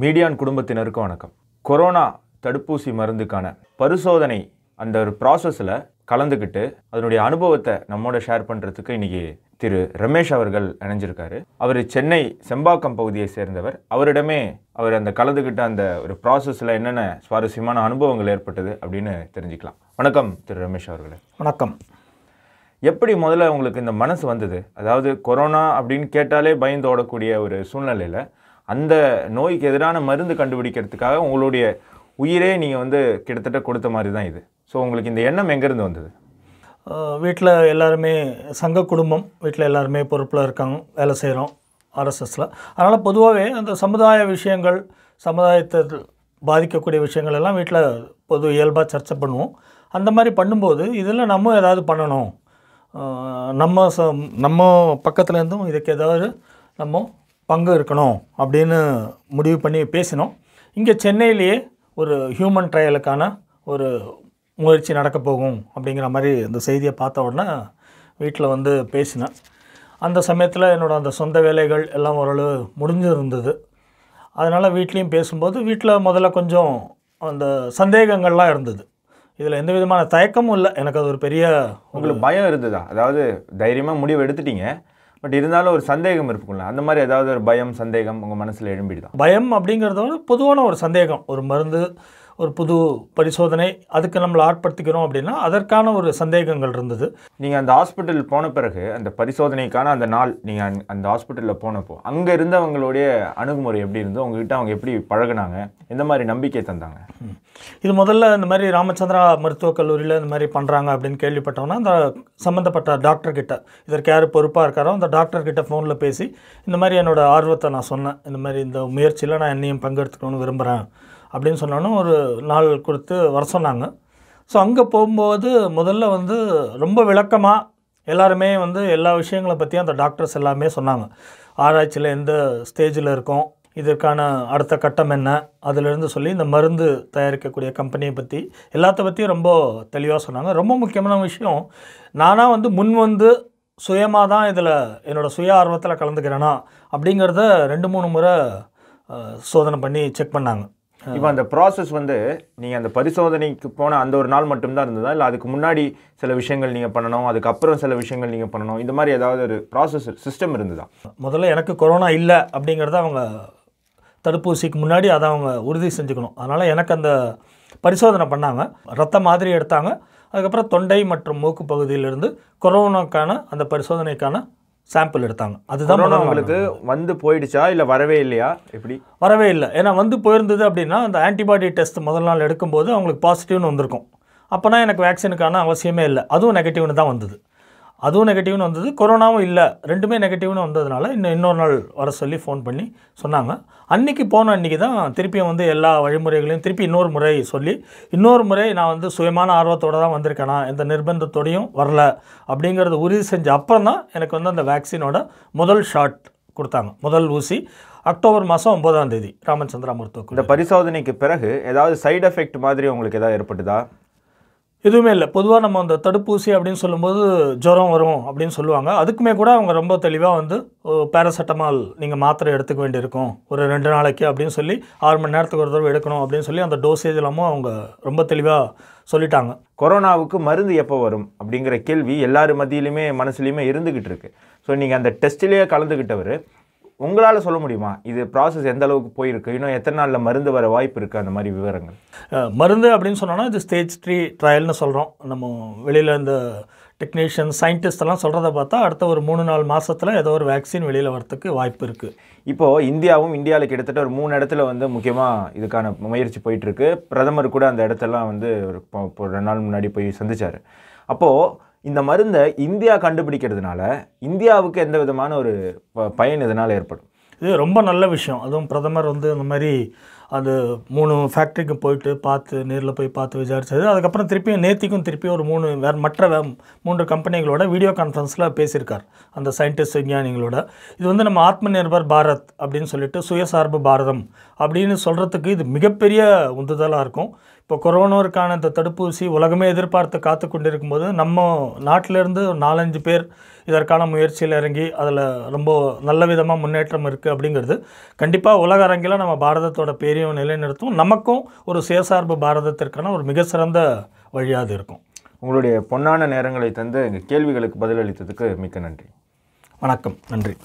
மீடியான் குடும்பத்தினருக்கு வணக்கம். கொரோனா தடுப்பூசி மருந்துக்கான பரிசோதனை அந்த ஒரு ப்ராசஸில் கலந்துக்கிட்டு அதனுடைய அனுபவத்தை நம்மோட ஷேர் பண்ணுறதுக்கு இன்னைக்கு திரு ரமேஷ் அவர்கள் இணைஞ்சிருக்காரு. அவர் சென்னை செம்பாக்கம் பகுதியை சேர்ந்தவர். அவரிடமே அவர் அந்த கலந்துக்கிட்ட அந்த ஒரு ப்ராசஸில் என்னென்ன சுவாரஸ்யமான அனுபவங்கள் ஏற்பட்டது அப்படின்னு தெரிஞ்சுக்கலாம். வணக்கம் திரு ரமேஷ் அவர்களே. வணக்கம். எப்படி முதல்ல உங்களுக்கு இந்த மனசு வந்தது? அதாவது கொரோனா அப்படின்னு கேட்டாலே பயந்து ஓடக்கூடிய ஒரு சூழ்நிலையில் அந்த நோய்க்கு எதிரான மருந்து கண்டுபிடிக்கிறதுக்காக உங்களுடைய உயிரே நீங்கள் வந்து கிட்டத்தட்ட கொடுத்த மாதிரி தான் இது. ஸோ உங்களுக்கு இந்த எண்ணம் எங்கேருந்து வந்தது? வீட்டில் எல்லாருமே சங்க குடும்பம் வீட்டில் எல்லாருமே பொறுப்பில் இருக்காங்க வேலை செய்கிறோம் ஆர்எஸ்எஸில் அதனால் பொதுவாகவே அந்த சமுதாய விஷயங்கள் சமுதாயத்தை பாதிக்கக்கூடிய விஷயங்கள் எல்லாம் வீட்டில் பொது இயல்பாக சர்ச்சை பண்ணுவோம். அந்த மாதிரி பண்ணும்போது இதில் நம்ம ஏதாவது பண்ணணும். நம்ம ச நம்ம பக்கத்துலேருந்தும் இதுக்கு ஏதாவது நம்ம பங்கு இருக்கணும் அப்படின்னு முடிவு பண்ணி பேசினோம். இங்கே சென்னையிலேயே ஒரு ஹியூமன் ட்ரையலுக்கான ஒரு முயற்சி நடக்க போகும் அப்படிங்கிற மாதிரி இந்த செய்தியை பார்த்த உடனே வீட்டில் வந்து பேசினேன். அந்த சமயத்தில் என்னோடய அந்த சொந்த வேலைகள் எல்லாம் ஓரளவு முடிஞ்சிருந்தது. அதனால் வீட்லேயும் பேசும்போது வீட்டில் முதல்ல கொஞ்சம் அந்த சந்தேகங்கள்லாம் இருந்தது. இதில் எந்த விதமான தயக்கமும் இல்லை. எனக்கு அது ஒரு பெரிய உங்களுக்கு பயம் இருந்ததா? அதாவது தைரியமாக முடிவு எடுத்துட்டீங்க. பட் இருந்தாலும் ஒரு சந்தேகம் இருக்கும்ல. அந்த மாதிரி ஏதாவது ஒரு பயம் சந்தேகம் உங்கள் மனசில் எழும்பிடுதான் பயம் அப்படிங்கிறத விட பொதுவான ஒரு சந்தேகம். ஒரு மருந்து ஒரு புது பரிசோதனை அதுக்கு நம்மளை ஆட்படுத்திக்கிறோம் அப்படின்னா அதற்கான ஒரு சந்தேகங்கள் இருந்தது. நீங்கள் அந்த ஹாஸ்பிட்டல் போன பிறகு அந்த பரிசோதனைக்கான அந்த நாள் நீங்கள் அந்த ஹாஸ்பிட்டலில் போனப்போ அங்கே இருந்தவங்களுடைய அணுகுமுறை எப்படி இருந்தோ உங்ககிட்ட அவங்க எப்படி பழகுனாங்க? எந்த மாதிரி நம்பிக்கை தந்தாங்க. இது முதல்ல இந்த மாதிரி ராமச்சந்திரா மருத்துவக் கல்லூரியில் இந்த மாதிரி பண்ணுறாங்க அப்படின்னு கேள்விப்பட்டோன்னா அந்த சம்மந்தப்பட்ட டாக்டர் கிட்ட இதற்கு யார் பொறுப்பாக இருக்காரோ அந்த டாக்டர் கிட்ட ஃபோனில் பேசி இந்த மாதிரி என்னோட ஆர்வத்தை நான் சொன்னேன். இந்த மாதிரி இந்த முயற்சியில் நான் என்னையும் பங்கெடுத்துக்கணும்னு விரும்புகிறேன் அப்படின்னு சொன்னோன்னே ஒரு நாள் கொடுத்து வர சொன்னாங்க. ஸோ அங்கே போகும்போது முதல்ல வந்து ரொம்ப விளக்கமாக எல்லாருமே வந்து எல்லா விஷயங்களை பற்றியும் அந்த டாக்டர்ஸ் எல்லாமே சொன்னாங்க. ஆராய்ச்சியில் எந்த ஸ்டேஜில் இருக்கும் இதற்கான அடுத்த கட்டம் என்ன அதிலிருந்து சொல்லி இந்த மருந்து தயாரிக்கக்கூடிய கம்பெனியை பற்றி எல்லாத்த பற்றியும் ரொம்ப தெளிவாக சொன்னாங்க. ரொம்ப முக்கியமான விஷயம் நானாக வந்து முன் வந்து சுயமாக தான் இதில் என்னோடய சுய ஆர்வத்தில் கலந்துக்கிறேனா அப்படிங்கிறத ரெண்டு மூணு முறை சோதனை பண்ணி செக் பண்ணாங்க. இப்போ அந்த ப்ராசஸ் வந்து நீங்கள் அந்த பரிசோதனைக்கு போன அந்த ஒரு நாள் மட்டும்தான் இருந்ததா? இல்லை அதுக்கு முன்னாடி சில விஷயங்கள் நீங்கள் பண்ணணும் அதுக்கப்புறம் சில விஷயங்கள் நீங்கள் பண்ணணும் இந்த மாதிரி ஏதாவது ஒரு ப்ராசஸ் சிஸ்டம் இருந்ததா? முதல்ல எனக்கு கொரோனா இல்லை அப்படிங்கிறத அவங்க தடுப்பூசிக்கு முன்னாடி அதை அவங்க உறுதி செஞ்சுக்கணும். அதனால் எனக்கு அந்த பரிசோதனை பண்ணாங்க. ரத்த மாதிரி எடுத்தாங்க. அதுக்கப்புறம் தொண்டை மற்றும் மூக்கு பகுதியிலிருந்து கொரோனாக்கான அந்த பரிசோதனைக்கான சாம்பிள் எடுத்தாங்க. அதுதான் உங்களுக்கு வந்து போயிடுச்சா இல்லை வரவே இல்லையா? எப்படி? வரவே இல்லை. ஏன்னா வந்து போயிருந்தது அப்படின்னா அந்த ஆன்டிபாடி டெஸ்ட் முதல் நாள் எடுக்கும்போது அவங்களுக்கு பாசிட்டிவ்னு வந்திருக்கும். அப்போனா எனக்கு வேக்சினுக்கான அவசியமே இல்லை. அதுவும் நெகட்டிவ்னு தான் வந்தது. அதுவும் நெகட்டிவ்னு வந்தது. கொரோனாவும் இல்லை. ரெண்டுமே நெகட்டிவ்னு வந்ததுனால இன்னும் இன்னொரு நாள் வர சொல்லி ஃபோன் பண்ணி சொன்னாங்க. அன்னைக்கு போன அன்றைக்கி தான் திருப்பியும் வந்து எல்லா வழிமுறைகளையும் திருப்பி இன்னொரு முறை சொல்லி இன்னொரு முறை நான் வந்து சுயமான ஆர்வத்தோடு தான் வந்திருக்கேனா. எந்த நிர்பந்தத்தோடையும் வரல அப்படிங்கிறத உறுதி செஞ்ச அப்புறம் தான் எனக்கு வந்து அந்த வேக்சினோட முதல் ஷாட் கொடுத்தாங்க. முதல் ஊசி அக்டோபர் மாதம் ஒன்பதாம் தேதி ராமச்சந்திரா மருத்துவக் இந்த பரிசோதனைக்கு பிறகு ஏதாவது சைடு எஃபெக்ட் மாதிரி உங்களுக்கு ஏதாவது ஏற்பட்டுதா? எதுவுமே இல்லை. பொதுவாக நம்ம அந்த தடுப்பூசி அப்படின்னு சொல்லும்போது ஜுரம் வரும் அப்படின்னு சொல்லுவாங்க. அதுக்குமே கூட அவங்க ரொம்ப தெளிவாக வந்து பேராசெட்டமால் நீங்கள் மாத்திரை எடுத்துக்க வேண்டியிருக்கும். ஒரு ரெண்டு நாளைக்கு அப்படின்னு சொல்லி ஆறு மணி நேரத்துக்கு ஒரு தடவை எடுக்கணும் அப்படின்னு சொல்லி அந்த டோசேஜ் எல்லாமும் அவங்க ரொம்ப தெளிவாக சொல்லிட்டாங்க. கொரோனாவுக்கு மருந்து எப்போ வரும் அப்படிங்கிற கேள்வி எல்லார் மத்தியிலுமே மனசுலையுமே இருந்துக்கிட்டு இருக்கு. ஸோ நீங்கள் அந்த டெஸ்ட்லேயே கலந்துக்கிட்டவர் உங்களால் சொல்ல முடியுமா? இது ப்ராசஸ் எந்த அளவுக்கு போயிருக்கு? இன்னும் எத்தனை நாளில் மருந்து வர வாய்ப்பு இருக்குது அந்த மாதிரி விவரங்கள். மருந்து அப்படின்னு சொன்னோன்னா இது ஸ்டேஜ் த்ரீ ட்ரையல்னு சொல்கிறோம் நம்ம வெளியில் இந்த டெக்னீஷியன் சயின்டிஸ்ட் எல்லாம் சொல்கிறத பார்த்தா அடுத்த ஒரு மூணு நாலு மாதத்தில் ஏதோ ஒரு வேக்சின் வெளியில் வரத்துக்கு வாய்ப்பு இருக்குது இப்போது இந்தியாவும் இந்தியாவில் கிட்டத்தட்ட ஒரு மூணு இடத்துல வந்து முக்கியமாக இதுக்கான முயற்சி போயிட்டு இருக்கு. பிரதமர் கூட அந்த இடத்தெல்லாம் வந்து ஒரு ரெண்டு நாள் முன்னாடி போய் சந்திச்சார். அப்போது இந்த மருந்தை இந்தியா கண்டுபிடிக்கிறதுனால இந்தியாவுக்கு எந்த விதமான ஒரு பயன் இதனால் ஏற்படும்? இது ரொம்ப நல்ல விஷயம். அதுவும் பிரதமர் வந்து இந்த மாதிரி அந்த மூணு ஃபேக்ட்ரிக்கு போயிட்டு பார்த்து நேரில் போய் பார்த்து விசாரிச்சது அதுக்கப்புறம் திருப்பியும் நேத்திக்கும் திருப்பி ஒரு மூணு வேறு மற்ற வே- மூன்று கம்பெனிகளோட வீடியோ கான்ஃபரன்ஸில் பேசியிருக்கார். அந்த சயின்டிஸ்ட் விஞ்ஞானிகளோட. இது வந்து நம்ம ஆத்ம நிர்பர் பாரத் அப்படின்னு சொல்லிட்டு சுயசார்பு பாரதம் அப்படின்னு சொல்கிறதுக்கு இது மிகப்பெரிய உந்துதலாக இருக்கும். இப்போ கொரோனாவுக்கான இந்த தடுப்பூசி உலகமே எதிர்பார்த்து காத்து கொண்டிருக்கும் போது நம்ம நாட்டிலேருந்து நாலஞ்சு பேர் இதற்கான முயற்சியில் இறங்கி அதில் ரொம்ப நல்ல விதமாக முன்னேற்றம் இருக்குது அப்படிங்கிறது. கண்டிப்பாக உலக அரங்கில் நம்ம பாரதத்தோட பேரையும் நிலைநிறுத்தும் நமக்கும் ஒரு சுயசார்பு பாரதத்திற்கான ஒரு மிக சிறந்த வழியாக இருக்கும். உங்களுடைய பொன்னான நேரங்களை தந்து எங்கள் கேள்விகளுக்கு பதிலளித்ததுக்கு மிக்க நன்றி. வணக்கம். நன்றி.